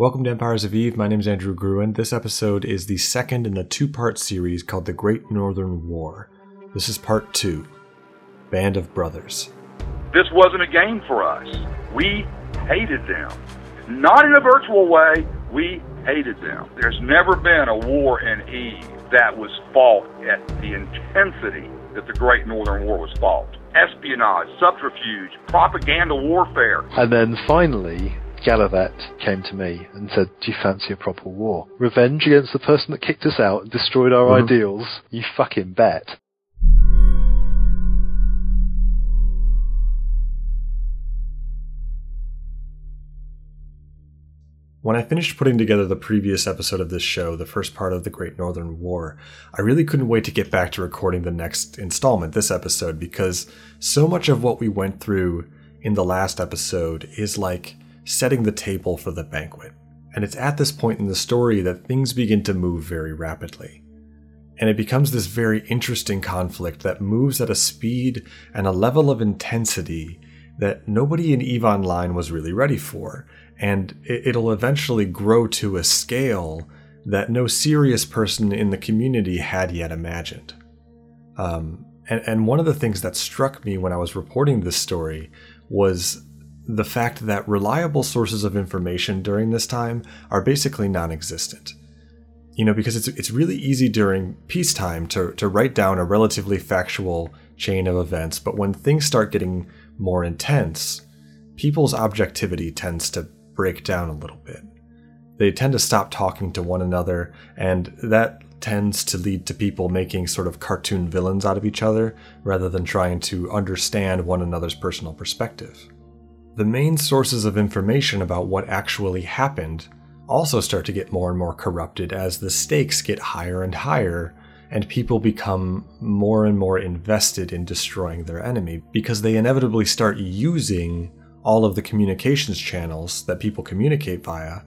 Welcome to Empires of Eve. My name is Andrew Groen. This episode is the second in the two part series called The Great Northern War. This is part two Band of Brothers. This wasn't a game for us. We hated them. Not in a virtual way, we hated them. There's never been a war in Eve that was fought at the intensity that the Great Northern War was fought. Espionage, subterfuge, propaganda warfare. And then finally, Galavet came to me and said, Do you fancy a proper war? Revenge against the person that kicked us out and destroyed our Mhm. ideals? You fucking bet. When I finished putting together the previous episode of this show, the first part of the Great Northern War, I really couldn't wait to get back to recording the next installment, this episode, because so much of what we went through in the last episode is like setting the table for the banquet. And it's at this point in the story that things begin to move very rapidly. And it becomes this very interesting conflict that moves at a speed and a level of intensity that nobody in EVE Online was really ready for. And it- it'll eventually grow to a scale that no serious person in the community had yet imagined. Um, and, and one of the things that struck me when I was reporting this story was the fact that reliable sources of information during this time are basically non existent. You know, because it's, it's really easy during peacetime to, to write down a relatively factual chain of events, but when things start getting more intense, people's objectivity tends to break down a little bit. They tend to stop talking to one another, and that tends to lead to people making sort of cartoon villains out of each other rather than trying to understand one another's personal perspective. The main sources of information about what actually happened also start to get more and more corrupted as the stakes get higher and higher and people become more and more invested in destroying their enemy because they inevitably start using all of the communications channels that people communicate via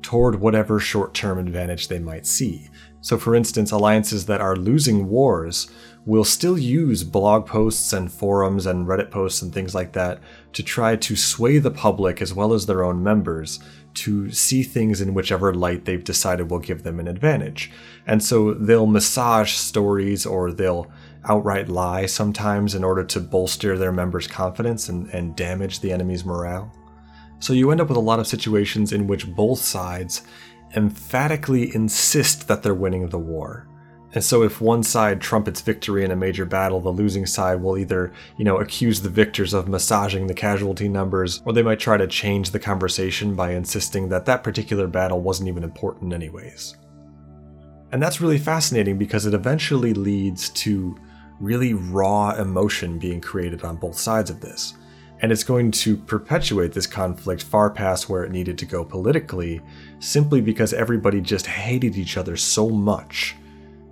toward whatever short term advantage they might see. So, for instance, alliances that are losing wars will still use blog posts and forums and Reddit posts and things like that to try to sway the public as well as their own members to see things in whichever light they've decided will give them an advantage. And so they'll massage stories or they'll outright lie sometimes in order to bolster their members' confidence and, and damage the enemy's morale. So you end up with a lot of situations in which both sides emphatically insist that they're winning the war. And so if one side trumpets victory in a major battle, the losing side will either, you know, accuse the victors of massaging the casualty numbers, or they might try to change the conversation by insisting that that particular battle wasn't even important anyways. And that's really fascinating because it eventually leads to really raw emotion being created on both sides of this. And it's going to perpetuate this conflict far past where it needed to go politically, simply because everybody just hated each other so much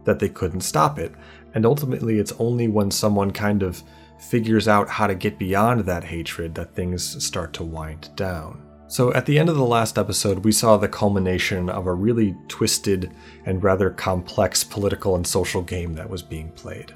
that they couldn't stop it. And ultimately, it's only when someone kind of figures out how to get beyond that hatred that things start to wind down. So, at the end of the last episode, we saw the culmination of a really twisted and rather complex political and social game that was being played.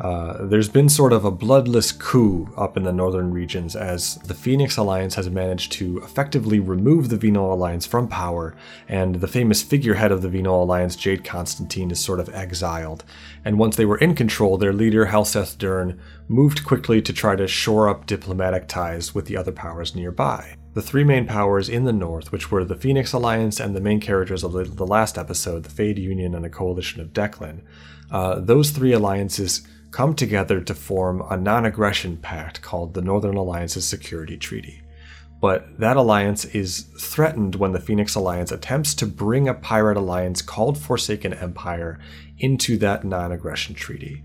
Uh, there's been sort of a bloodless coup up in the northern regions as the Phoenix Alliance has managed to effectively remove the Venal Alliance from power, and the famous figurehead of the Venal Alliance, Jade Constantine, is sort of exiled. And once they were in control, their leader, Helseth Dern, moved quickly to try to shore up diplomatic ties with the other powers nearby. The three main powers in the north, which were the Phoenix Alliance and the main characters of the, last episode, the Fade Union and the Coalition of Deklein, uh, those three alliances come together to form a non aggression pact called the Northern Alliance's Security Treaty. But that alliance is threatened when the Phoenix Alliance attempts to bring a pirate alliance called Forsaken Empire into that non aggression treaty.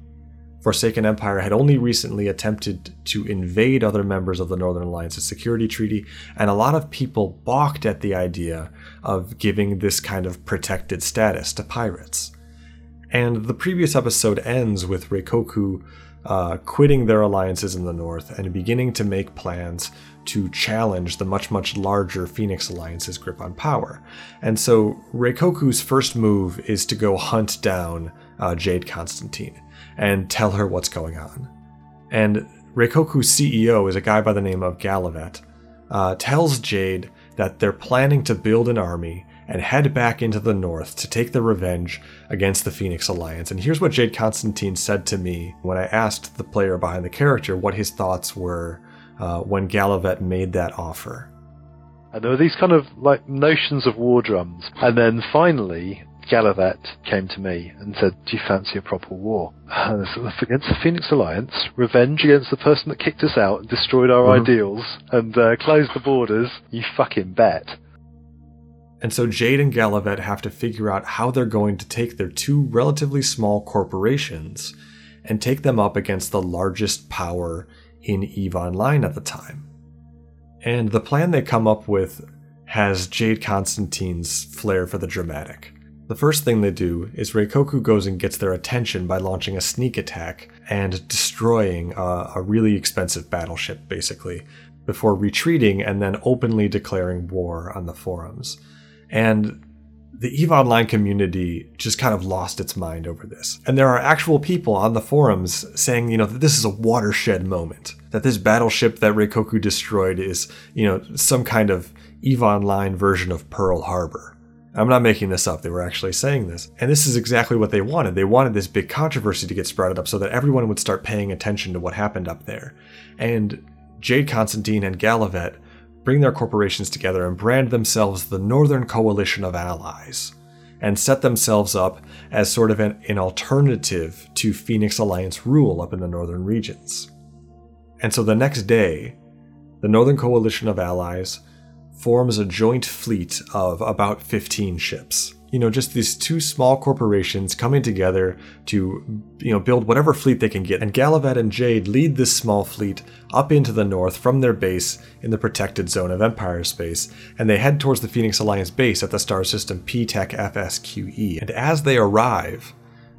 Forsaken Empire had only recently attempted to invade other members of the Northern Alliance's security treaty, and a lot of people balked at the idea of giving this kind of protected status to pirates. And the previous episode ends with Reikoku uh, quitting their alliances in the north and beginning to make plans to challenge the much, much larger Phoenix Alliance's grip on power. And so Reikoku's first move is to go hunt down uh, Jade Constantine and tell her what's going on. And Reikoku's CEO is a guy by the name of Galavet, uh, tells Jade that they're planning to build an army and head back into the north to take their revenge against the Phoenix Alliance. And here's what Jade Constantine said to me when I asked the player behind the character what his thoughts were uh, when Galavet made that offer. And there were these kind of like notions of war drums. And then finally, Galavet came to me and said, Do you fancy a proper war? against the Phoenix Alliance, revenge against the person that kicked us out and destroyed our mm-hmm. ideals and uh, closed the borders, you fucking bet. And so Jade and Galavet have to figure out how they're going to take their two relatively small corporations and take them up against the largest power in EVE Online at the time. And the plan they come up with has Jade Constantine's flair for the dramatic. The first thing they do is Reikoku goes and gets their attention by launching a sneak attack and destroying a, a really expensive battleship, basically, before retreating and then openly declaring war on the forums. And the EVE Online community just kind of lost its mind over this. And there are actual people on the forums saying, you know, that this is a watershed moment, that this battleship that Reikoku destroyed is, you know, some kind of EVE Online version of Pearl Harbor. I'm not making this up. They were actually saying this. And this is exactly what they wanted. They wanted this big controversy to get sprouted up so that everyone would start paying attention to what happened up there. And Jade Constantine and Galavet bring their corporations together and brand themselves the Northern Coalition of Allies and set themselves up as sort of an, an alternative to Phoenix Alliance rule up in the northern regions. And so the next day, the Northern Coalition of Allies forms a joint fleet of about 15 ships. You know, just these two small corporations coming together to, you know, build whatever fleet they can get. And Galavet and Jade lead this small fleet up into the north from their base in the protected zone of Empire space, and they head towards the Phoenix Alliance base at the star system P-FSQE. And as they arrive,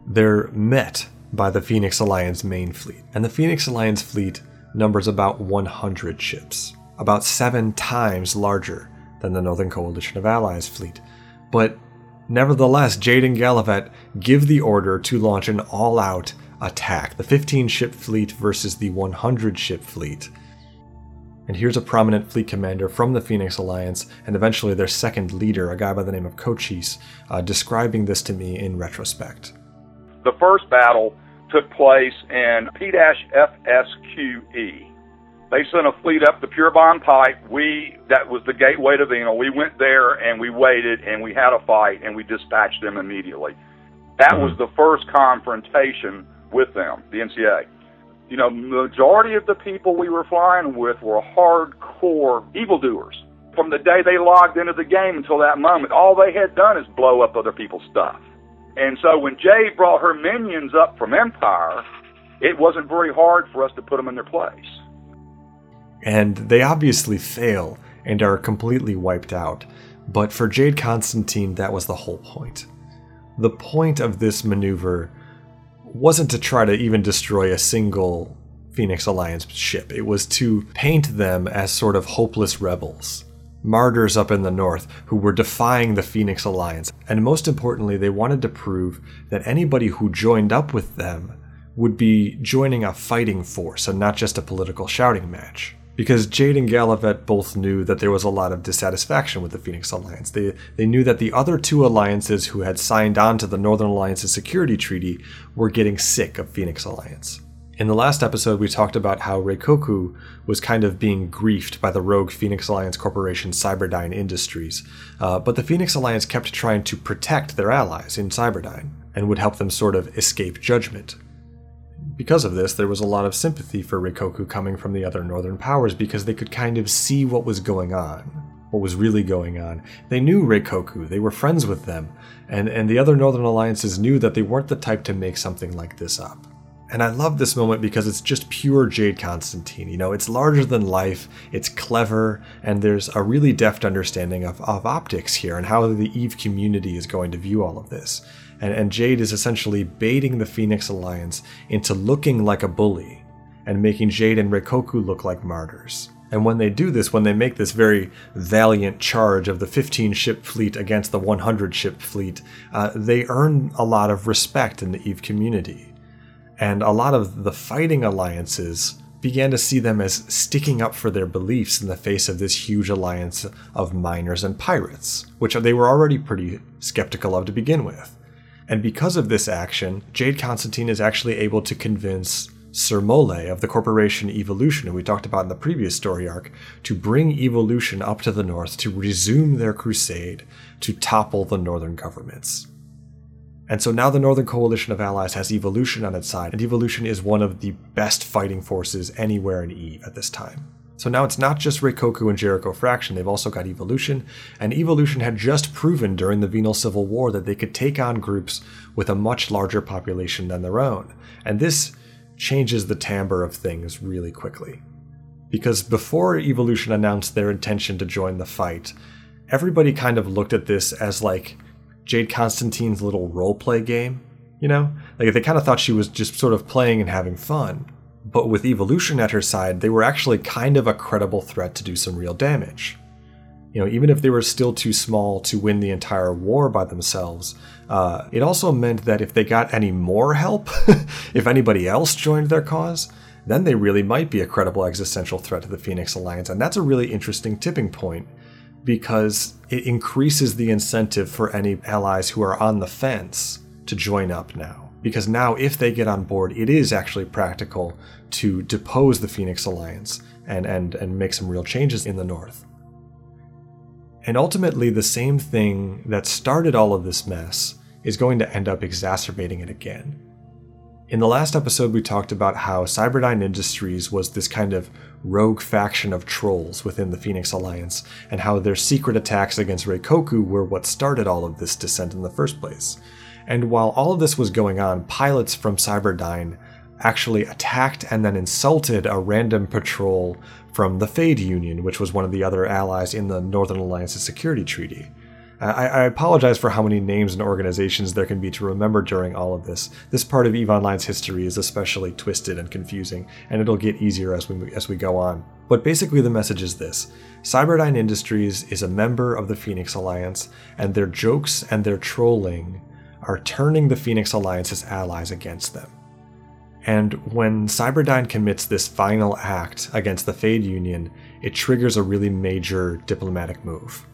they're met by the Phoenix Alliance main fleet. And the Phoenix Alliance fleet numbers about 100 ships about seven times larger than the Northern Coalition of Allies fleet. But nevertheless, Jade and Galavet give the order to launch an all out attack the 15 ship fleet versus the 100 ship fleet. And here's a prominent fleet commander from the Phoenix Alliance, and eventually their second leader, a guy by the name of Cochise, uh, describing this to me in retrospect. The first battle took place in P-FSQE, they sent a fleet up the Pure Blind Pipe. We that was the gateway to Venal. We went there and we waited and we had a fight and we dispatched them immediately. That was the first confrontation with them, the NCA. You know, majority of the people we were flying with were hardcore evildoers. From the day they logged into the game until that moment, all they had done is blow up other people's stuff. And so when Jade brought her minions up from Empire, it wasn't very hard for us to put them in their place and they obviously fail and are completely wiped out. But for Jade Constantine, that was the whole point. The point of this maneuver wasn't to try to even destroy a single Phoenix Alliance ship, it was to paint them as sort of hopeless rebels. Martyrs up in the north who were defying the Phoenix Alliance, and most importantly, they wanted to prove that anybody who joined up with them would be joining a fighting force and not just a political shouting match because Jade and Galavet both knew that there was a lot of dissatisfaction with the Phoenix Alliance. They, they knew that the other two alliances who had signed on to the Northern Alliance's security treaty were getting sick of Phoenix Alliance. In the last episode, we talked about how Reikoku was kind of being griefed by the rogue Phoenix Alliance corporation Cyberdyne Industries, uh, but the Phoenix Alliance kept trying to protect their allies in Cyberdyne and would help them sort of escape judgment. Because of this, there was a lot of sympathy for Reikoku coming from the other northern powers because they could kind of see what was going on, what was really going on. They knew Reikoku, they were friends with them, and, and the other northern alliances knew that they weren't the type to make something like this up. And I love this moment because it's just pure Jade Constantine. You know, it's larger than life, it's clever, and there's a really deft understanding of, of optics here and how the EVE community is going to view all of this and, and Jade is essentially baiting the Phoenix Alliance into looking like a bully and making Jade and Reikoku look like martyrs. And when they do this, when they make this very valiant charge of the 15 ship fleet against the 100 ship fleet, uh, they earn a lot of respect in the EVE community. And a lot of the fighting alliances began to see them as sticking up for their beliefs in the face of this huge alliance of miners and pirates, which they were already pretty skeptical of to begin with. And because of this action, Jade Constantine is actually able to convince Sir Mole of the corporation Evolution, who we talked about in the previous story arc, to bring Evolution up to the north to resume their crusade to topple the northern governments. And so now the Northern Coalition of Allies has Evolution on its side, and Evolution is one of the best fighting forces anywhere in EVE at this time. So now it's not just Reikoku and Jericho Fraction, they've also got Evolution, and Evolution had just proven during the Venal Civil War that they could take on groups with a much larger population than their own. And this changes the timbre of things really quickly. Because before Evolution announced their intention to join the fight, everybody kind of looked at this as like Jade Constantine's little roleplay game, you know? Like they kind of thought she was just sort of playing and having fun. But with Evolution at her side, they were actually kind of a credible threat to do some real damage. You know, even if they were still too small to win the entire war by themselves, uh, it also meant that if they got any more help, if anybody else joined their cause, then they really might be a credible existential threat to the Phoenix Alliance. And that's a really interesting tipping point because it increases the incentive for any allies who are on the fence to join up now. Because now, if they get on board, it is actually practical to depose the Phoenix Alliance and, and, and make some real changes in the North. And ultimately, the same thing that started all of this mess is going to end up exacerbating it again. In the last episode, we talked about how Cyberdyne Industries was this kind of rogue faction of trolls within the Phoenix Alliance, and how their secret attacks against Reikoku were what started all of this descent in the first place. And while all of this was going on, pilots from Cyberdyne actually attacked and then insulted a random patrol from the Fade Union, which was one of the other allies in the Northern Alliance's security treaty. I, I, apologize for how many names and organizations there can be to remember during all of this. This part of EVE Online's history is especially twisted and confusing, and it'll get easier as we as we go on. But basically, the message is this: Cyberdyne Industries is a member of the Phoenix Alliance, and their jokes and their trolling are turning the Phoenix Alliance's allies against them. And when Cyberdyne commits this final act against the Fade Union, it triggers a really major diplomatic move.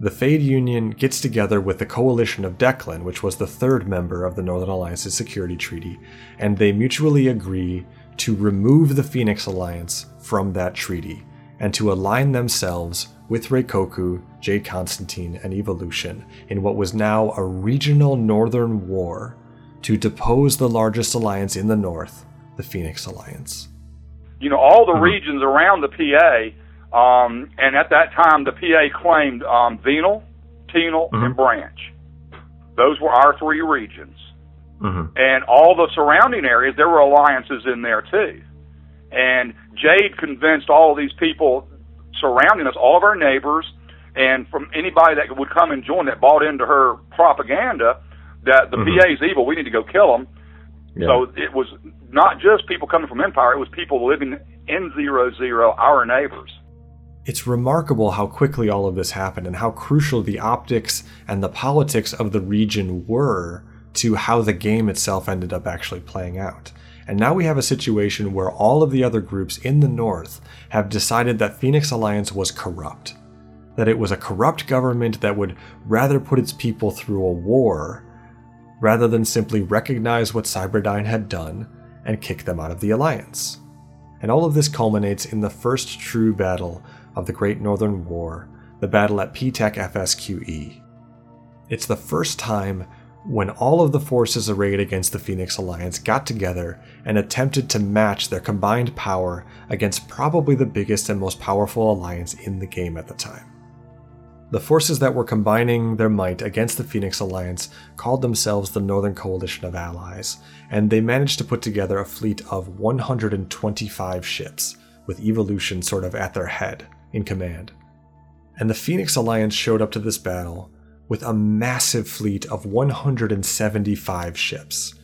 The Fade Union gets together with the Coalition of Deklein, which was the third member of the Northern Alliance's security treaty, and they mutually agree to remove the Phoenix Alliance from that treaty and to align themselves with Reikoku, Jade Constantine, and Evolution in what was now a regional northern war to depose the largest alliance in the north, the Phoenix Alliance. You know, all the mm-hmm. regions around the PA um, and at that time, the PA claimed um, Venal, Tenal, mm-hmm. and Branch. Those were our three regions. Mm-hmm. And all the surrounding areas, there were alliances in there too. And Jade convinced all of these people surrounding us, all of our neighbors, and from anybody that would come and join that bought into her propaganda that the mm-hmm. PA is evil, we need to go kill them. Yeah. So it was not just people coming from Empire, it was people living in zero zero, our neighbors. It's remarkable how quickly all of this happened and how crucial the optics and the politics of the region were to how the game itself ended up actually playing out. And now we have a situation where all of the other groups in the North have decided that Phoenix Alliance was corrupt. That it was a corrupt government that would rather put its people through a war rather than simply recognize what Cyberdyne had done and kick them out of the Alliance. And all of this culminates in the first true battle of the Great Northern War, the battle at P-FSQE. It's the first time when all of the forces arrayed against the Phoenix Alliance got together and attempted to match their combined power against probably the biggest and most powerful alliance in the game at the time. The forces that were combining their might against the Phoenix Alliance called themselves the Northern Coalition of Allies, and they managed to put together a fleet of 125 ships, with Evolution sort of at their head in command. And the Phoenix Alliance showed up to this battle with a massive fleet of 175 ships.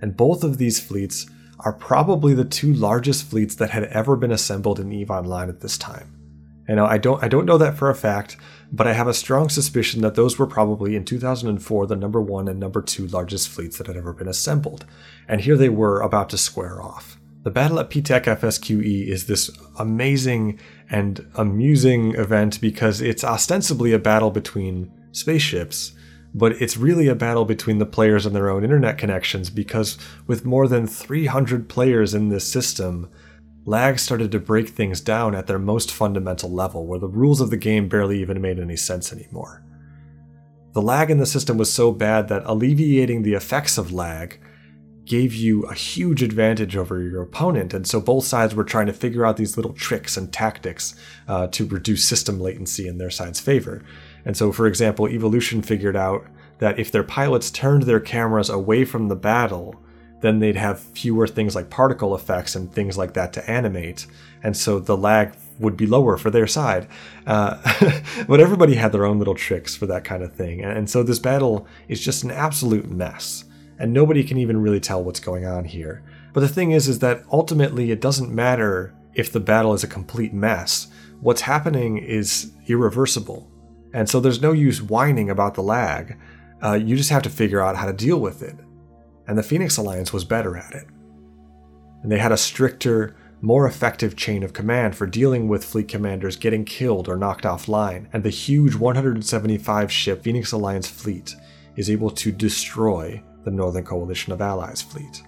And both of these fleets are probably the two largest fleets that had ever been assembled in EVE Online at this time. And I don't I don't know that for a fact, but I have a strong suspicion that those were probably in 2004 the number 1 and number 2 largest fleets that had ever been assembled. And here they were about to square off. The battle at P-FSQE is this amazing and amusing event because it's ostensibly a battle between spaceships, but it's really a battle between the players and their own internet connections because with more than 300 players in this system, lag started to break things down at their most fundamental level, where the rules of the game barely even made any sense anymore. The lag in the system was so bad that alleviating the effects of lag gave you a huge advantage over your opponent, and so both sides were trying to figure out these little tricks and tactics uh, to reduce system latency in their side's favor. And so, for example, Evolution figured out that if their pilots turned their cameras away from the battle, then they'd have fewer things like particle effects and things like that to animate, and so the lag would be lower for their side. Uh, but everybody had their own little tricks for that kind of thing, and so this battle is just an absolute mess, and nobody can even really tell what's going on here. But the thing is, is that ultimately it doesn't matter if the battle is a complete mess. What's happening is irreversible, and so there's no use whining about the lag. Uh, you just have to figure out how to deal with it and the Phoenix Alliance was better at it. And they had a stricter, more effective chain of command for dealing with fleet commanders getting killed or knocked offline, and the huge 175 ship Phoenix Alliance fleet is able to destroy the Northern Coalition of Allies fleet.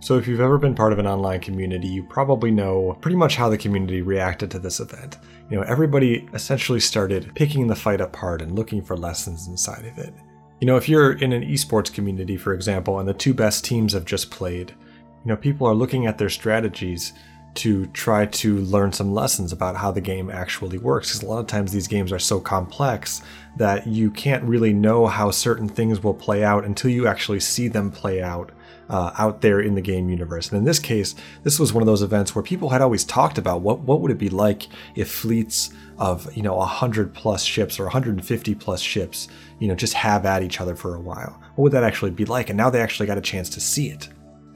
So, if you've ever been part of an online community, you probably know pretty much how the community reacted to this event. You know, everybody essentially started picking the fight apart and looking for lessons inside of it. You know, if you're in an esports community, for example, and the two best teams have just played, you know, people are looking at their strategies to try to learn some lessons about how the game actually works. Because a lot of times these games are so complex that you can't really know how certain things will play out until you actually see them play out uh, out there in the game universe. And in this case, this was one of those events where people had always talked about what what would it be like if fleets of you know 100 plus ships or 150 plus ships you know just have at each other for a while? What would that actually be like? And now they actually got a chance to see it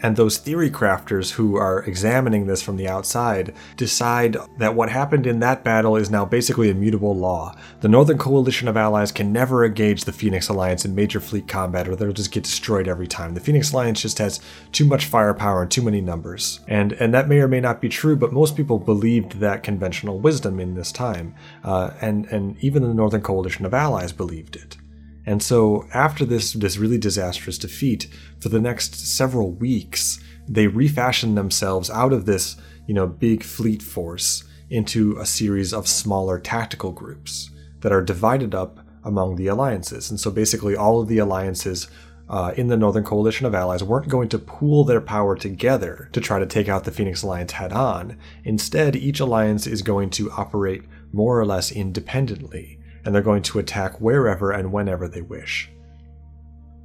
and those theory crafters who are examining this from the outside decide that what happened in that battle is now basically immutable law. The Northern Coalition of Allies can never engage the Phoenix Alliance in major fleet combat or they'll just get destroyed every time. The Phoenix Alliance just has too much firepower and too many numbers. And, and that may or may not be true, but most people believed that conventional wisdom in this time. Uh, and, and even the Northern Coalition of Allies believed it. And so after this this really disastrous defeat, for the next several weeks, they refashioned themselves out of this, you know, big fleet force into a series of smaller tactical groups that are divided up among the alliances. And so basically all of the alliances uh, in the Northern Coalition of Allies weren't going to pool their power together to try to take out the Phoenix Alliance head on. Instead, each alliance is going to operate more or less independently and they're going to attack wherever and whenever they wish.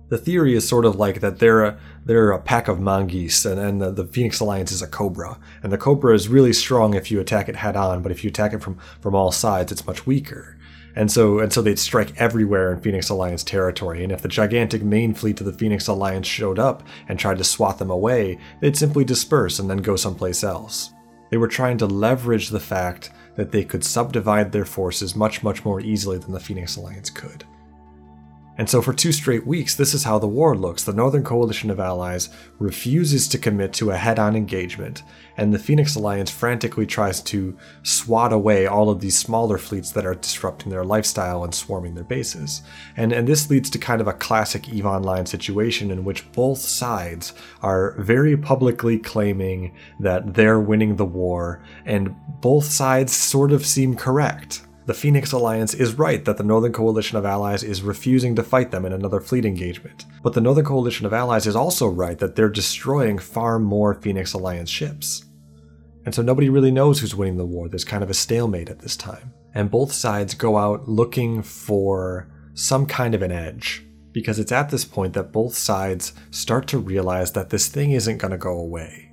The theory is sort of like that they're a, they're a pack of mongoose, and, and the, the, Phoenix Alliance is a cobra. And the cobra is really strong if you attack it head on, but if you attack it from, from all sides, it's much weaker. And so and so they'd strike everywhere in Phoenix Alliance territory, and if the gigantic main fleet of the Phoenix Alliance showed up and tried to swat them away, they'd simply disperse and then go someplace else. They were trying to leverage the fact that they could subdivide their forces much, much more easily than the Phoenix Alliance could. And so, for two straight weeks, this is how the war looks. The Northern Coalition of Allies refuses to commit to a head on engagement, and the Phoenix Alliance frantically tries to swat away all of these smaller fleets that are disrupting their lifestyle and swarming their bases. And, and this leads to kind of a classic EVE Online situation in which both sides are very publicly claiming that they're winning the war, and both sides sort of seem correct. The Phoenix Alliance is right that the Northern Coalition of Allies is refusing to fight them in another fleet engagement. But the Northern Coalition of Allies is also right that they're destroying far more Phoenix Alliance ships. And so nobody really knows who's winning the war. There's kind of a stalemate at this time. And both sides go out looking for some kind of an edge. Because it's at this point that both sides start to realize that this thing isn't going to go away.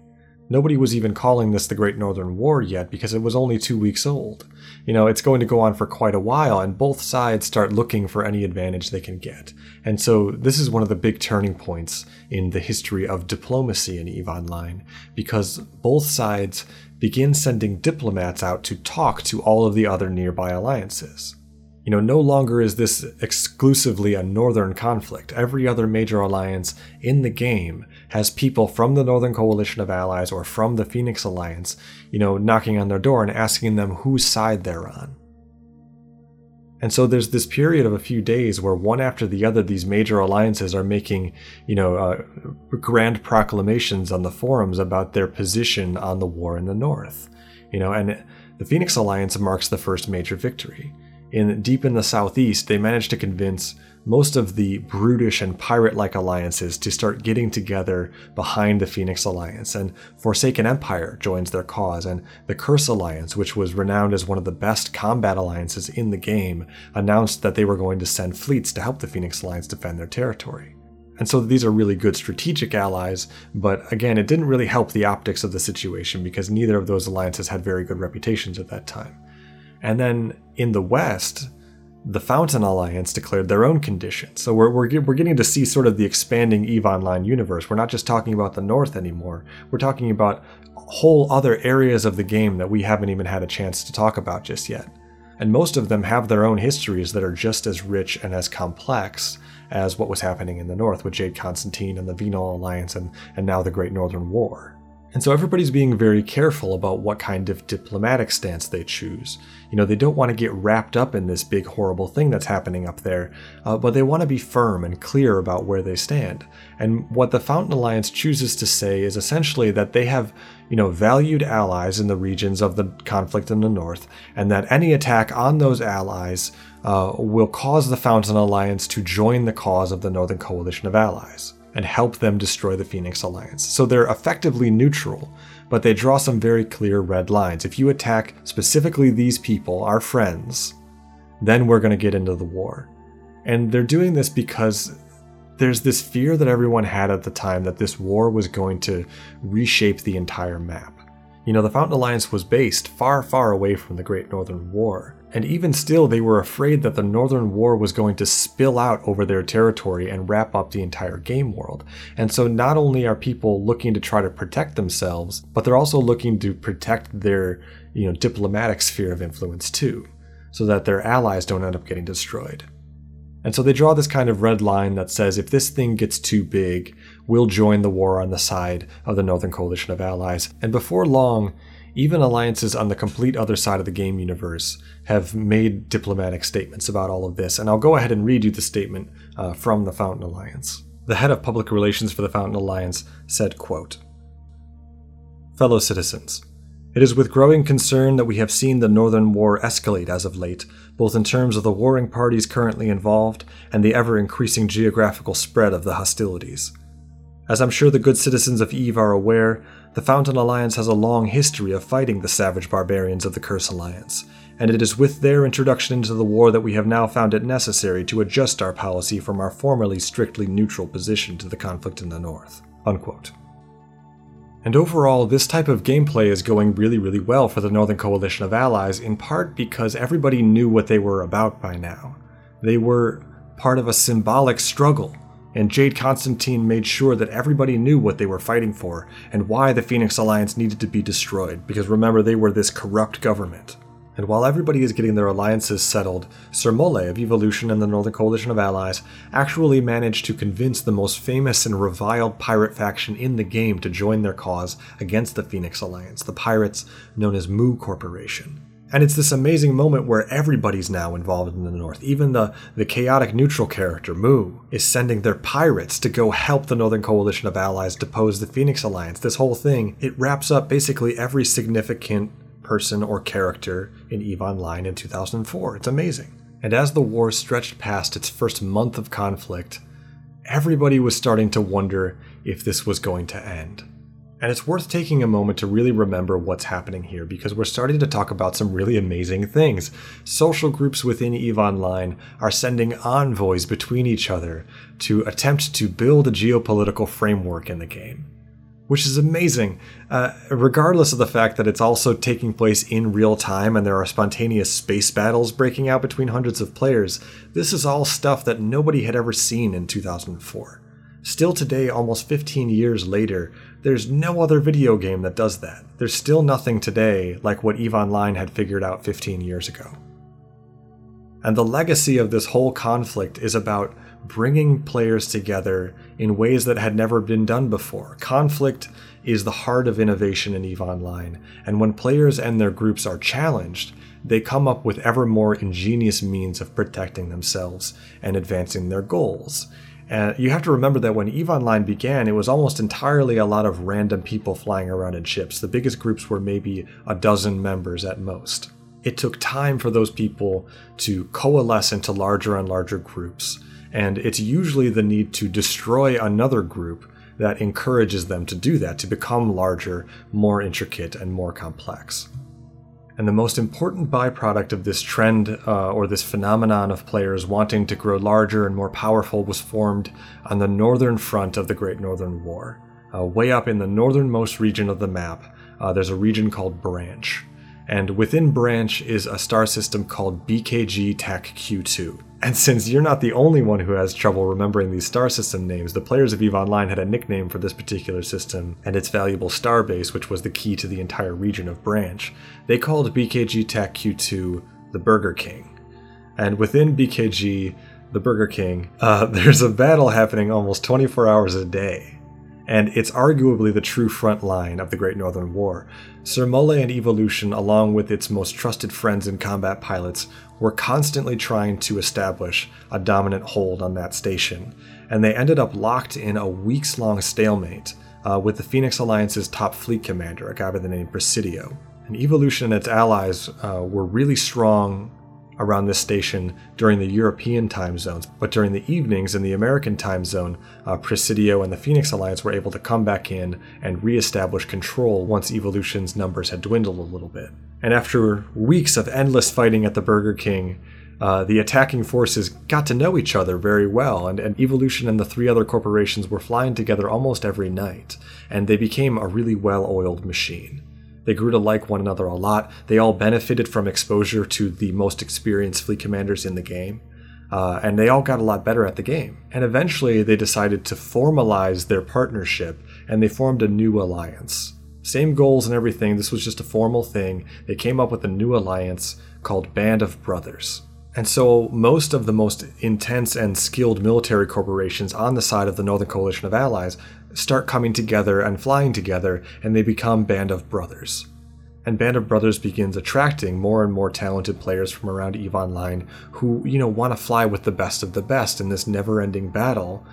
Nobody was even calling this the Great Northern War yet because it was only two weeks old. You know, it's going to go on for quite a while, and both sides start looking for any advantage they can get. And so, this is one of the big turning points in the history of diplomacy in EVE Online, because both sides begin sending diplomats out to talk to all of the other nearby alliances. You know, no longer is this exclusively a northern conflict. Every other major alliance in the game has people from the Northern Coalition of Allies or from the Phoenix Alliance, you know, knocking on their door and asking them whose side they're on. And so there's this period of a few days where one after the other, these major alliances are making, you know, uh, grand proclamations on the forums about their position on the war in the North. You know, and the Phoenix Alliance marks the first major victory in deep in the southeast, they managed to convince most of the brutish and pirate-like alliances to start getting together behind the Phoenix Alliance, and Forsaken Empire joins their cause, and the Curse Alliance, which was renowned as one of the best combat alliances in the game, announced that they were going to send fleets to help the Phoenix Alliance defend their territory. And so these are really good strategic allies, but again, it didn't really help the optics of the situation because neither of those alliances had very good reputations at that time. And then in the West, the Fountain Alliance declared their own conditions. So we're, we're, we're getting to see sort of the expanding EVE Online universe. We're not just talking about the North anymore. We're talking about whole other areas of the game that we haven't even had a chance to talk about just yet. And most of them have their own histories that are just as rich and as complex as what was happening in the North with Jade Constantine and the Venal Alliance and, and now the Great Northern War. And so everybody's being very careful about what kind of diplomatic stance they choose. You know, they don't want to get wrapped up in this big horrible thing that's happening up there, uh, but they want to be firm and clear about where they stand. And what the Fountain Alliance chooses to say is essentially that they have, you know, valued allies in the regions of the conflict in the north, and that any attack on those allies uh, will cause the Fountain Alliance to join the cause of the Northern Coalition of Allies and help them destroy the Phoenix Alliance. So they're effectively neutral, but they draw some very clear red lines. If you attack specifically these people, our friends, then we're going to get into the war. And they're doing this because there's this fear that everyone had at the time that this war was going to reshape the entire map. You know, the Fountain Alliance was based far, far away from the Great Northern War, and even still, they were afraid that the Northern War was going to spill out over their territory and wrap up the entire game world. And so, not only are people looking to try to protect themselves, but they're also looking to protect their, you know, diplomatic sphere of influence too, so that their allies don't end up getting destroyed. And so they draw this kind of red line that says if this thing gets too big, we'll join the war on the side of the Northern Coalition of Allies. And before long, even alliances on the complete other side of the game universe have made diplomatic statements about all of this, and I'll go ahead and read you the statement uh, from the Fountain Alliance. The head of public relations for the Fountain Alliance said, quote, Fellow citizens, it is with growing concern that we have seen the Northern War escalate as of late, both in terms of the warring parties currently involved and the ever increasing geographical spread of the hostilities. As I'm sure the good citizens of Eve are aware, the Fountain Alliance has a long history of fighting the savage barbarians of the Curse Alliance, and it is with their introduction into the war that we have now found it necessary to adjust our policy from our formerly strictly neutral position to the conflict in the North. Unquote. And overall, this type of gameplay is going really, really well for the Northern Coalition of Allies, in part because everybody knew what they were about by now. They were part of a symbolic struggle and Jade Constantine made sure that everybody knew what they were fighting for and why the Phoenix Alliance needed to be destroyed, because remember, they were this corrupt government. And while everybody is getting their alliances settled, Sir Mole of Evolution and the Northern Coalition of Allies actually managed to convince the most famous and reviled pirate faction in the game to join their cause against the Phoenix Alliance, the pirates known as Moo Corporation. And it's this amazing moment where everybody's now involved in the North. Even the, the chaotic neutral character, Moo, is sending their pirates to go help the Northern Coalition of Allies depose the Phoenix Alliance. This whole thing, it wraps up basically every significant person or character in EVE Online in 2004. It's amazing. And as the war stretched past its first month of conflict, everybody was starting to wonder if this was going to end. And it's worth taking a moment to really remember what's happening here because we're starting to talk about some really amazing things. Social groups within EVE Online are sending envoys between each other to attempt to build a geopolitical framework in the game, which is amazing, uh, regardless of the fact that it's also taking place in real time and there are spontaneous space battles breaking out between hundreds of players. This is all stuff that nobody had ever seen in 2004. Still today, almost 15 years later, there's no other video game that does that. There's still nothing today like what EVE Online had figured out 15 years ago. And the legacy of this whole conflict is about bringing players together in ways that had never been done before. Conflict is the heart of innovation in EVE Online, and when players and their groups are challenged, they come up with ever more ingenious means of protecting themselves and advancing their goals. And you have to remember that when EVE Online began, it was almost entirely a lot of random people flying around in ships. The biggest groups were maybe a dozen members at most. It took time for those people to coalesce into larger and larger groups, and it's usually the need to destroy another group that encourages them to do that, to become larger, more intricate, and more complex. And the most important byproduct of this trend uh, or this phenomenon of players wanting to grow larger and more powerful was formed on the northern front of the Great Northern War. Uh, way up in the northernmost region of the map, uh, there's a region called Branch. And within Branch is a star system called BKG-Q2. And since you're not the only one who has trouble remembering these star system names, the players of EVE Online had a nickname for this particular system and its valuable star base, which was the key to the entire region of Branch. They called BKG-Q2 the Burger King. And within BKG, the Burger King, uh, there's a battle happening almost 24 hours a day and it's arguably the true front line of the Great Northern War. Sir Mole and Evolution, along with its most trusted friends and combat pilots, were constantly trying to establish a dominant hold on that station, and they ended up locked in a weeks long stalemate uh, with the Phoenix Alliance's top fleet commander, a guy by the name Presidio. And Evolution and its allies uh, were really strong around this station during the European time zones, but during the evenings in the American time zone, uh, Presidio and the Phoenix Alliance were able to come back in and re-establish control once Evolution's numbers had dwindled a little bit. And after weeks of endless fighting at the Burger King, uh, the attacking forces got to know each other very well, and, and Evolution and the three other corporations were flying together almost every night, and they became a really well oiled machine. They grew to like one another a lot. They all benefited from exposure to the most experienced fleet commanders in the game. Uh, and they all got a lot better at the game. And eventually they decided to formalize their partnership and they formed a new alliance. Same goals and everything, this was just a formal thing. They came up with a new alliance called Band of Brothers. And so most of the most intense and skilled military corporations on the side of the Northern Coalition of Allies start coming together and flying together, and they become Band of Brothers. And Band of Brothers begins attracting more and more talented players from around EVE Online who, you know, want to fly with the best of the best in this never ending battle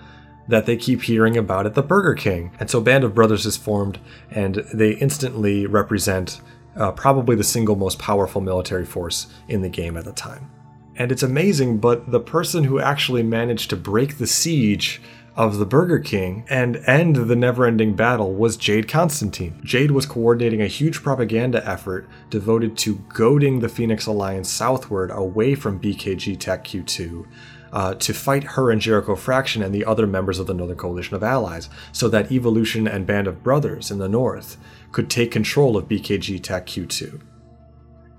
that they keep hearing about at the Burger King. And so Band of Brothers is formed, and they instantly represent uh, probably the single most powerful military force in the game at the time. And it's amazing, but the person who actually managed to break the siege of the Burger King and end the never ending battle was Jade Constantine. Jade was coordinating a huge propaganda effort devoted to goading the Phoenix Alliance southward away from BKG-Q2. Uh, to fight her and Jericho Fraction and the other members of the Northern Coalition of Allies, so that Evolution and Band of Brothers in the north could take control of BKG-Q2.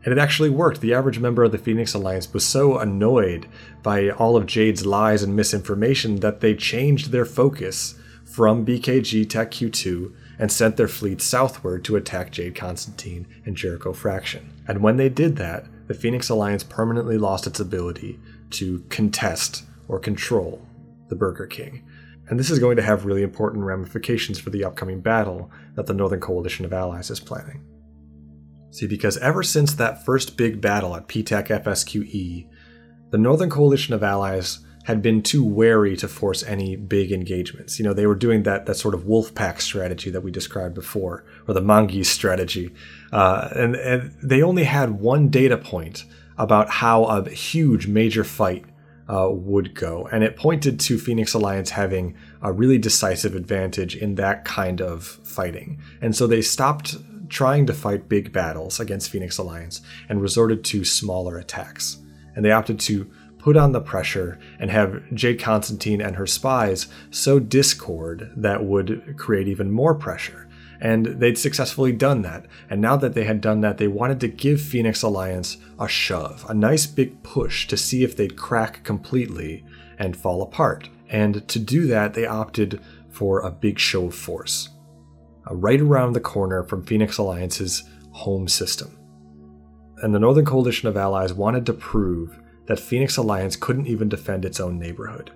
And it actually worked. The average member of the Phoenix Alliance was so annoyed by all of Jade's lies and misinformation that they changed their focus from BKG-Q2 and sent their fleet southward to attack Jade Constantine and Jericho Fraction. And when they did that, the Phoenix Alliance permanently lost its ability to contest or control the Burger King. And this is going to have really important ramifications for the upcoming battle that the Northern Coalition of Allies is planning. See, because ever since that first big battle at PTAC FSQE, the Northern Coalition of Allies had been too wary to force any big engagements. You know, they were doing that that sort of wolf pack strategy that we described before, or the mongoose strategy, uh, and, and they only had one data point about how a huge major fight uh, would go, and it pointed to Phoenix Alliance having a really decisive advantage in that kind of fighting, and so they stopped trying to fight big battles against Phoenix Alliance and resorted to smaller attacks. And they opted to put on the pressure and have Jade Constantine and her spies sow discord that would create even more pressure. And they'd successfully done that. And now that they had done that, they wanted to give Phoenix Alliance a shove, a nice big push to see if they'd crack completely and fall apart. And to do that, they opted for a big show of force right around the corner from Phoenix Alliance's home system. And the Northern Coalition of Allies wanted to prove that Phoenix Alliance couldn't even defend its own neighborhood.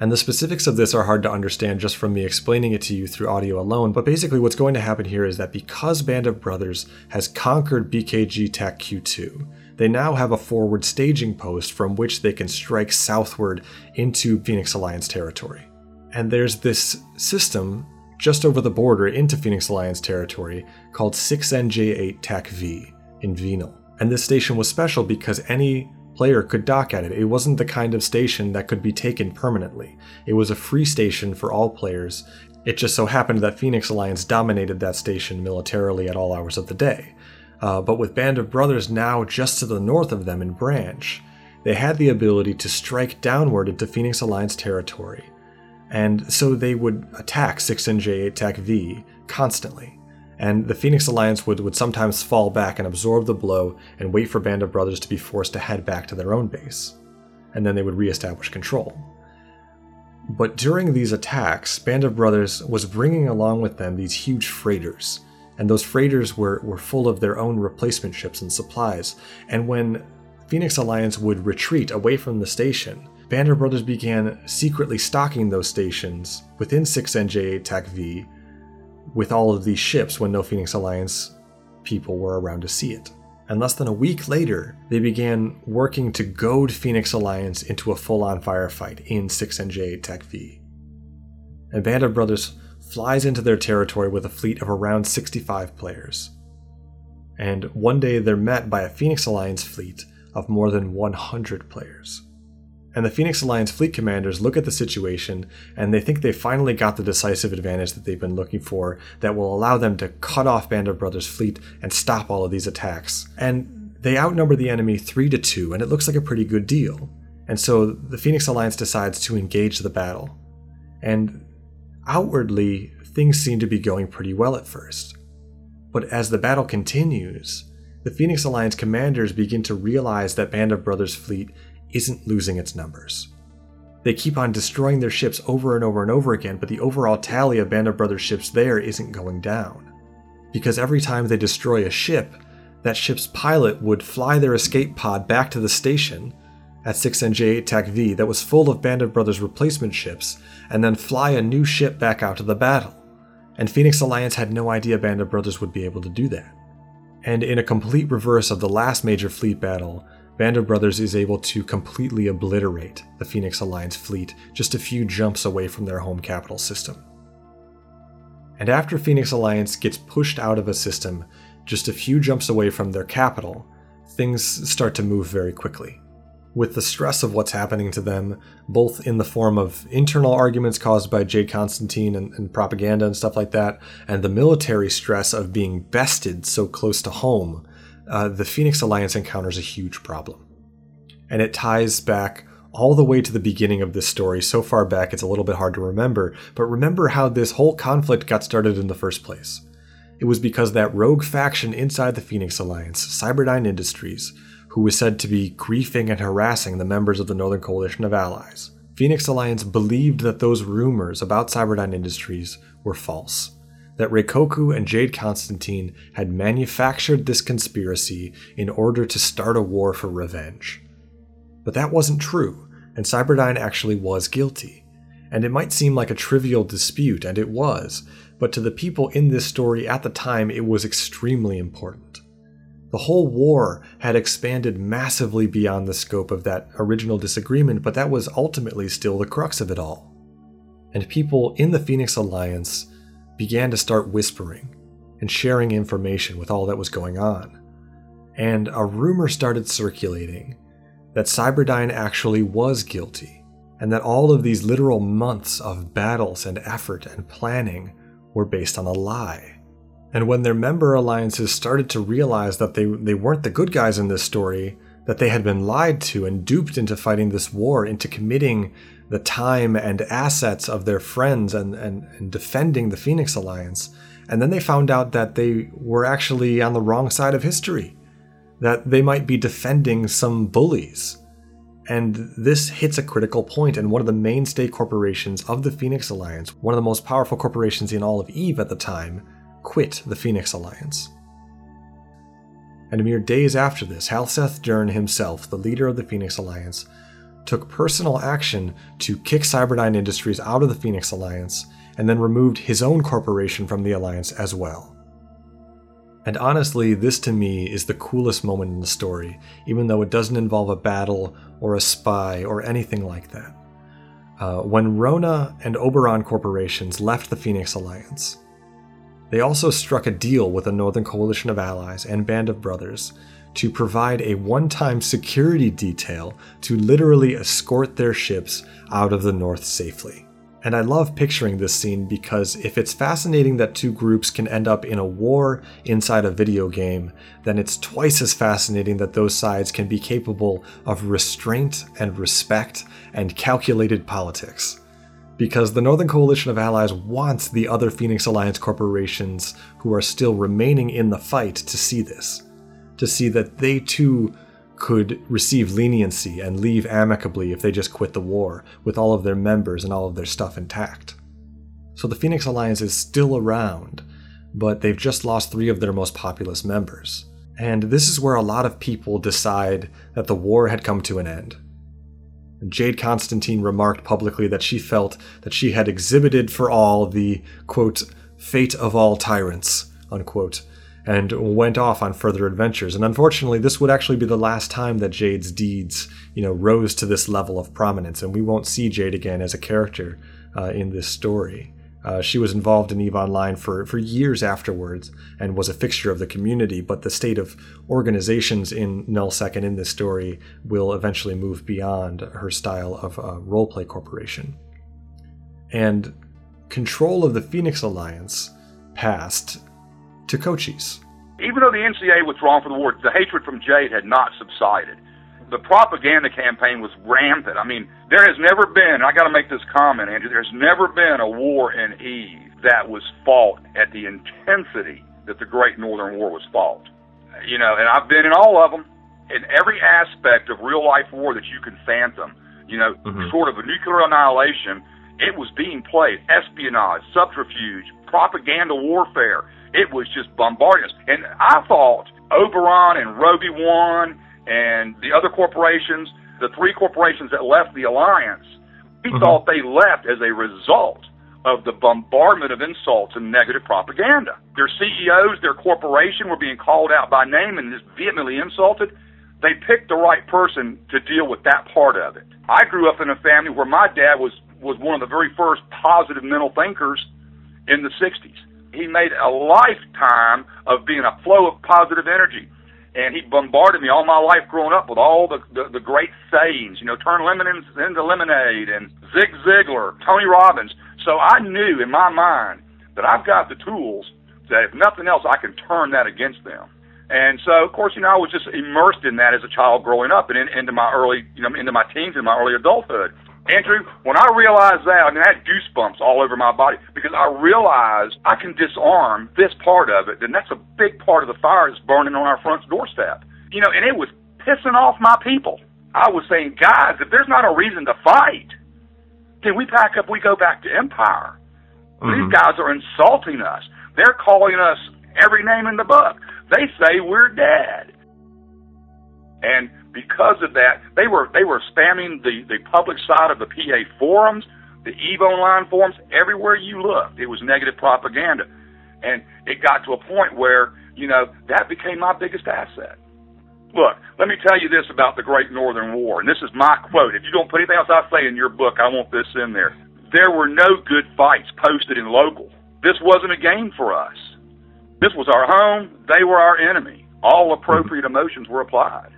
And the specifics of this are hard to understand just from me explaining it to you through audio alone, but basically what's going to happen here is that because Band of Brothers has conquered BKG-Q2, they now have a forward staging post from which they can strike southward into Phoenix Alliance territory. And there's this system just over the border into Phoenix Alliance territory called 6NJ8 TAC V in Venal. And this station was special because any player could dock at it. It wasn't the kind of station that could be taken permanently. It was a free station for all players. It just so happened that Phoenix Alliance dominated that station militarily at all hours of the day. Uh, but with Band of Brothers now just to the north of them in Branch, they had the ability to strike downward into Phoenix Alliance territory. And so they would attack 6NJ attack V constantly and the Phoenix Alliance would, would sometimes fall back and absorb the blow and wait for Band of Brothers to be forced to head back to their own base. And then they would reestablish control. But during these attacks, Band of Brothers was bringing along with them these huge freighters, and those freighters were, were full of their own replacement ships and supplies. And when Phoenix Alliance would retreat away from the station, Band of Brothers began secretly stocking those stations within 6NJ TAC V with all of these ships when no Phoenix Alliance people were around to see it. And less than a week later, they began working to goad Phoenix Alliance into a full on firefight in 6NJ TAC V. And Band Brothers flies into their territory with a fleet of around 65 players. And one day they're met by a Phoenix Alliance fleet of more than 100 players. And the Phoenix Alliance fleet commanders look at the situation and they think they finally got the decisive advantage that they've been looking for that will allow them to cut off Band of Brothers' fleet and stop all of these attacks. And they outnumber the enemy 3 to 2, and it looks like a pretty good deal. And so the Phoenix Alliance decides to engage the battle. And outwardly, things seem to be going pretty well at first. But as the battle continues, the Phoenix Alliance commanders begin to realize that Band of Brothers' fleet isn't losing its numbers. They keep on destroying their ships over and over and over again, but the overall tally of Band of Brothers ships there isn't going down. Because every time they destroy a ship, that ship's pilot would fly their escape pod back to the station at 6NJ8 TAC V that was full of Band of Brothers replacement ships, and then fly a new ship back out to the battle. And Phoenix Alliance had no idea Band of Brothers would be able to do that. And in a complete reverse of the last major fleet battle, Band Brothers is able to completely obliterate the Phoenix Alliance fleet just a few jumps away from their home capital system. And after Phoenix Alliance gets pushed out of a system just a few jumps away from their capital, things start to move very quickly. With the stress of what's happening to them, both in the form of internal arguments caused by Jade Constantine and, and propaganda and stuff like that, and the military stress of being bested so close to home, uh, the Phoenix Alliance encounters a huge problem. And it ties back all the way to the beginning of this story. So far back, it's a little bit hard to remember, but remember how this whole conflict got started in the first place. It was because that rogue faction inside the Phoenix Alliance, Cyberdyne Industries, who was said to be griefing and harassing the members of the Northern Coalition of Allies. Phoenix Alliance believed that those rumors about Cyberdyne Industries were false that Reikoku and Jade Constantine had manufactured this conspiracy in order to start a war for revenge. But that wasn't true, and Cyberdyne actually was guilty. And it might seem like a trivial dispute, and it was, but to the people in this story at the time, it was extremely important. The whole war had expanded massively beyond the scope of that original disagreement, but that was ultimately still the crux of it all. And people in the Phoenix Alliance began to start whispering and sharing information with all that was going on. And a rumor started circulating that Cyberdyne actually was guilty, and that all of these literal months of battles and effort and planning were based on a lie. And when their member alliances started to realize that they, they weren't the good guys in this story, that they had been lied to and duped into fighting this war, into committing the time and assets of their friends and, and, and defending the Phoenix Alliance. And then they found out that they were actually on the wrong side of history, that they might be defending some bullies. And this hits a critical point, and one of the mainstay corporations of the Phoenix Alliance, one of the most powerful corporations in all of EVE at the time, quit the Phoenix Alliance. And mere days after this, Halseth Dern himself, the leader of the Phoenix Alliance, took personal action to kick Cyberdyne Industries out of the Phoenix Alliance and then removed his own corporation from the Alliance as well. And honestly, this to me is the coolest moment in the story, even though it doesn't involve a battle or a spy or anything like that. Uh, when Rona and Oberon corporations left the Phoenix Alliance, they also struck a deal with the Northern Coalition of Allies and Band of Brothers to provide a one time security detail to literally escort their ships out of the North safely. And I love picturing this scene because if it's fascinating that two groups can end up in a war inside a video game, then it's twice as fascinating that those sides can be capable of restraint and respect and calculated politics. Because the Northern Coalition of Allies wants the other Phoenix Alliance corporations who are still remaining in the fight to see this. To see that they too could receive leniency and leave amicably if they just quit the war, with all of their members and all of their stuff intact. So the Phoenix Alliance is still around, but they've just lost three of their most populous members. And this is where a lot of people decide that the war had come to an end. Jade Constantine remarked publicly that she felt that she had exhibited for all the, quote, fate of all tyrants, unquote, and went off on further adventures. And unfortunately, this would actually be the last time that Jade's deeds, you know, rose to this level of prominence, and we won't see Jade again as a character uh, in this story. Uh, she was involved in EVE Online for, for years afterwards and was a fixture of the community, but the state of organizations in Nullsec and in this story will eventually move beyond her style of uh, roleplay corporation. And control of the Phoenix Alliance passed to Cochise. Even though the NCA withdrawn from the war, the hatred from Jade had not subsided. The propaganda campaign was rampant. I mean, there has never been, I got to make this comment, Andrew, there's never been a war in Eve that was fought at the intensity that the Great Northern War was fought. You know, and I've been in all of them, in every aspect of real life war that you can fathom. You know, mm-hmm. sort of a nuclear annihilation, it was being played. Espionage, subterfuge, propaganda warfare it was just bombarding us. And I thought Oberon and Roby One and the other corporations, the three corporations that left the alliance, we mm-hmm. thought they left as a result of the bombardment of insults and negative propaganda. Their CEOs, their corporation were being called out by name and just vehemently insulted. They picked the right person to deal with that part of it. I grew up in a family where my dad was was one of the very first positive mental thinkers in the 60s he made a lifetime of being a flow of positive energy. And he bombarded me all my life growing up with all the, the, the great sayings, you know, turn lemon into lemonade and Zig Ziglar, Tony Robbins. So I knew in my mind that I've got the tools that if nothing else, I can turn that against them. And so, of course, you know, I was just immersed in that as a child growing up and in, into my early, you know, into my teens and my early adulthood. Andrew, when I realized that, I mean, I had goosebumps all over my body because I realized I can disarm this part of it, and that's a big part of the fire that's burning on our front doorstep. You know, and it was pissing off my people. I was saying, guys, if there's not a reason to fight, then we pack up, we go back to Empire. Mm-hmm. These guys are insulting us. They're calling us every name in the book. They say we're dead. And because of that, they were they were spamming the the public side of the PA forums, the Eve Online forums. Everywhere you looked, it was negative propaganda, and it got to a point where you know that became my biggest asset. Look, let me tell you this about the Great Northern War, and this is my quote. If you don't put anything else I say in your book, I want this in there. There were no good fights posted in local. This wasn't a game for us. This was our home. They were our enemy. All appropriate emotions were applied.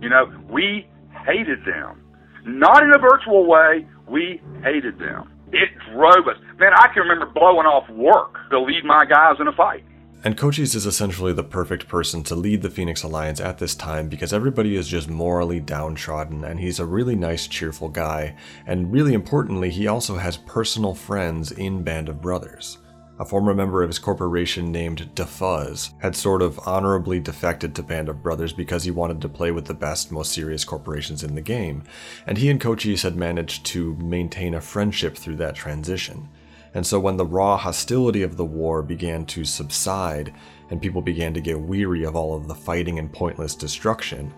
You know, we hated them. Not in a virtual way, we hated them. It drove us. Man, I can remember blowing off work to lead my guys in a fight. And Cochise is essentially the perfect person to lead the Phoenix Alliance at this time because everybody is just morally downtrodden and he's a really nice, cheerful guy. And really importantly, he also has personal friends in Band of Brothers a former member of his corporation named DeFuzz, had sort of honorably defected to Band of Brothers because he wanted to play with the best, most serious corporations in the game, and he and Cochise had managed to maintain a friendship through that transition. And so when the raw hostility of the war began to subside and people began to get weary of all of the fighting and pointless destruction,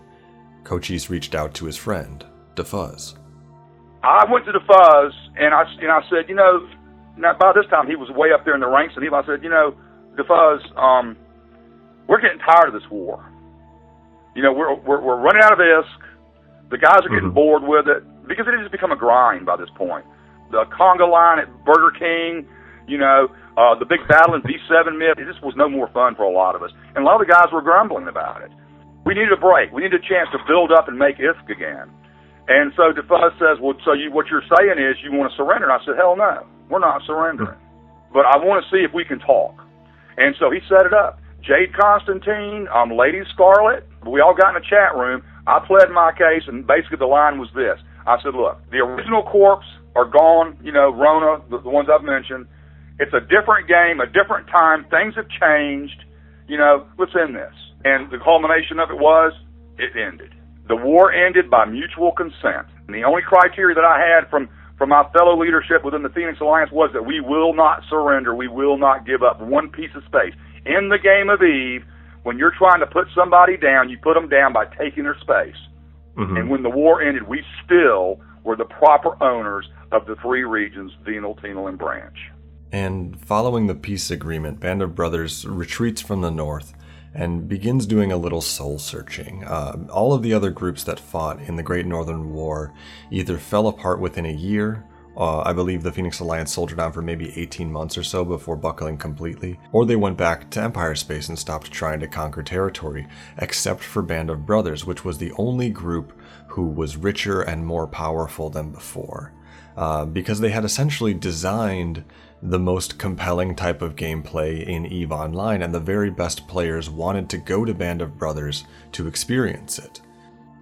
Cochise reached out to his friend, DeFuzz. I went to DeFuzz and I, and I said, you know, now by this time he was way up there in the ranks, and he, I said, you know, DeFuzz, um, we're getting tired of this war. You know, we're, we're, we're running out of this. The guys are getting mm-hmm. bored with it because it has become a grind by this point. The conga line at Burger King, you know, uh, the big battle in V7 mid, it just was no more fun for a lot of us. And a lot of the guys were grumbling about it. We needed a break. We needed a chance to build up and make ISK again. And so DeFuzz says, well, so you, what you're saying is you want to surrender. And I said, hell no, we're not surrendering. But I want to see if we can talk. And so he set it up. Jade Constantine, um, Lady Scarlet, we all got in a chat room. I pled my case, and basically the line was this. I said, look, the original corps are gone, you know, Rona, the, the ones I've mentioned. It's a different game, a different time. Things have changed. You know, let's end this. And the culmination of it was, it ended. The war ended by mutual consent. And the only criteria that I had from, from my fellow leadership within the Phoenix Alliance was that we will not surrender. We will not give up one piece of space. In the game of Eve, when you're trying to put somebody down, you put them down by taking their space. Mm-hmm. And when the war ended, we still were the proper owners of the three regions, Venal, Tenal, and Branch. And following the peace agreement, Band of Brothers retreats from the north and begins doing a little soul searching. Uh, all of the other groups that fought in the Great Northern War either fell apart within a year uh, I believe the Phoenix Alliance soldiered on for maybe 18 months or so before buckling completely, or they went back to Empire space and stopped trying to conquer territory, except for Band of Brothers, which was the only group who was richer and more powerful than before. Uh, because they had essentially designed the most compelling type of gameplay in EVE Online, and the very best players wanted to go to Band of Brothers to experience it.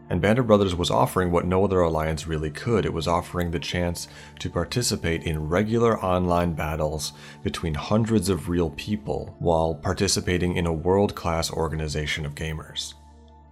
And Band of Brothers was offering what no other alliance really could. It was offering the chance to participate in regular online battles between hundreds of real people while participating in a world class organization of gamers.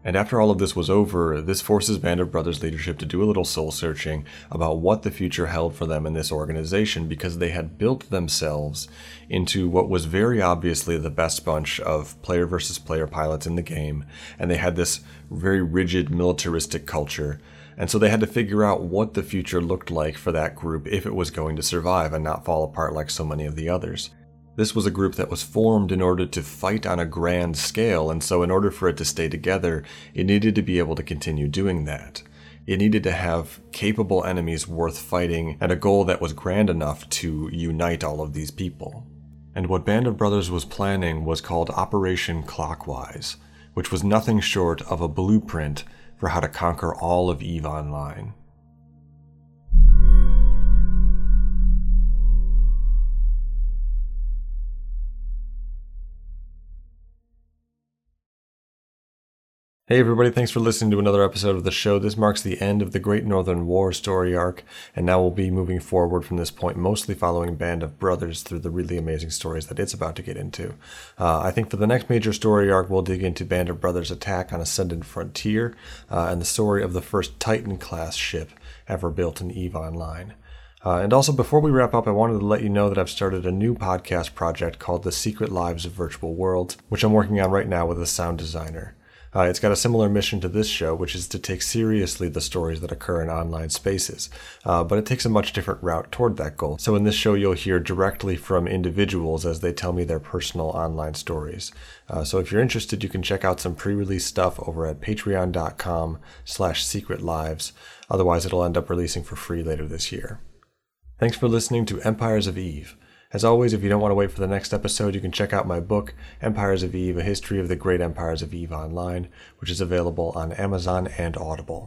And after all of this was over, this forces Band of Brothers leadership to do a little soul searching about what the future held for them in this organization because they had built themselves into what was very obviously the best bunch of player versus player pilots in the game, and they had this very rigid militaristic culture. And so they had to figure out what the future looked like for that group if it was going to survive and not fall apart like so many of the others. This was a group that was formed in order to fight on a grand scale, and so in order for it to stay together, it needed to be able to continue doing that. It needed to have capable enemies worth fighting and a goal that was grand enough to unite all of these people. And what Band of Brothers was planning was called Operation Clockwise, which was nothing short of a blueprint for how to conquer all of EVE Online. Hey everybody, thanks for listening to another episode of the show. This marks the end of the Great Northern War story arc, and now we'll be moving forward from this point, mostly following Band of Brothers through the really amazing stories that it's about to get into. Uh, I think for the next major story arc, we'll dig into Band of Brothers' attack on Ascendant Frontier uh, and the story of the first Titan class ship ever built in EVE Online. Uh, and also, before we wrap up, I wanted to let you know that I've started a new podcast project called The Secret Lives of Virtual Worlds, which I'm working on right now with a sound designer. Uh, it's got a similar mission to this show, which is to take seriously the stories that occur in online spaces, uh, but it takes a much different route toward that goal. So in this show, you'll hear directly from individuals as they tell me their personal online stories. Uh, so if you're interested, you can check out some pre-release stuff over at patreon.com slash secret lives. Otherwise, it'll end up releasing for free later this year. Thanks for listening to Empires of Eve. As always, if you don't want to wait for the next episode, you can check out my book, Empires of Eve A History of the Great Empires of Eve Online, which is available on Amazon and Audible.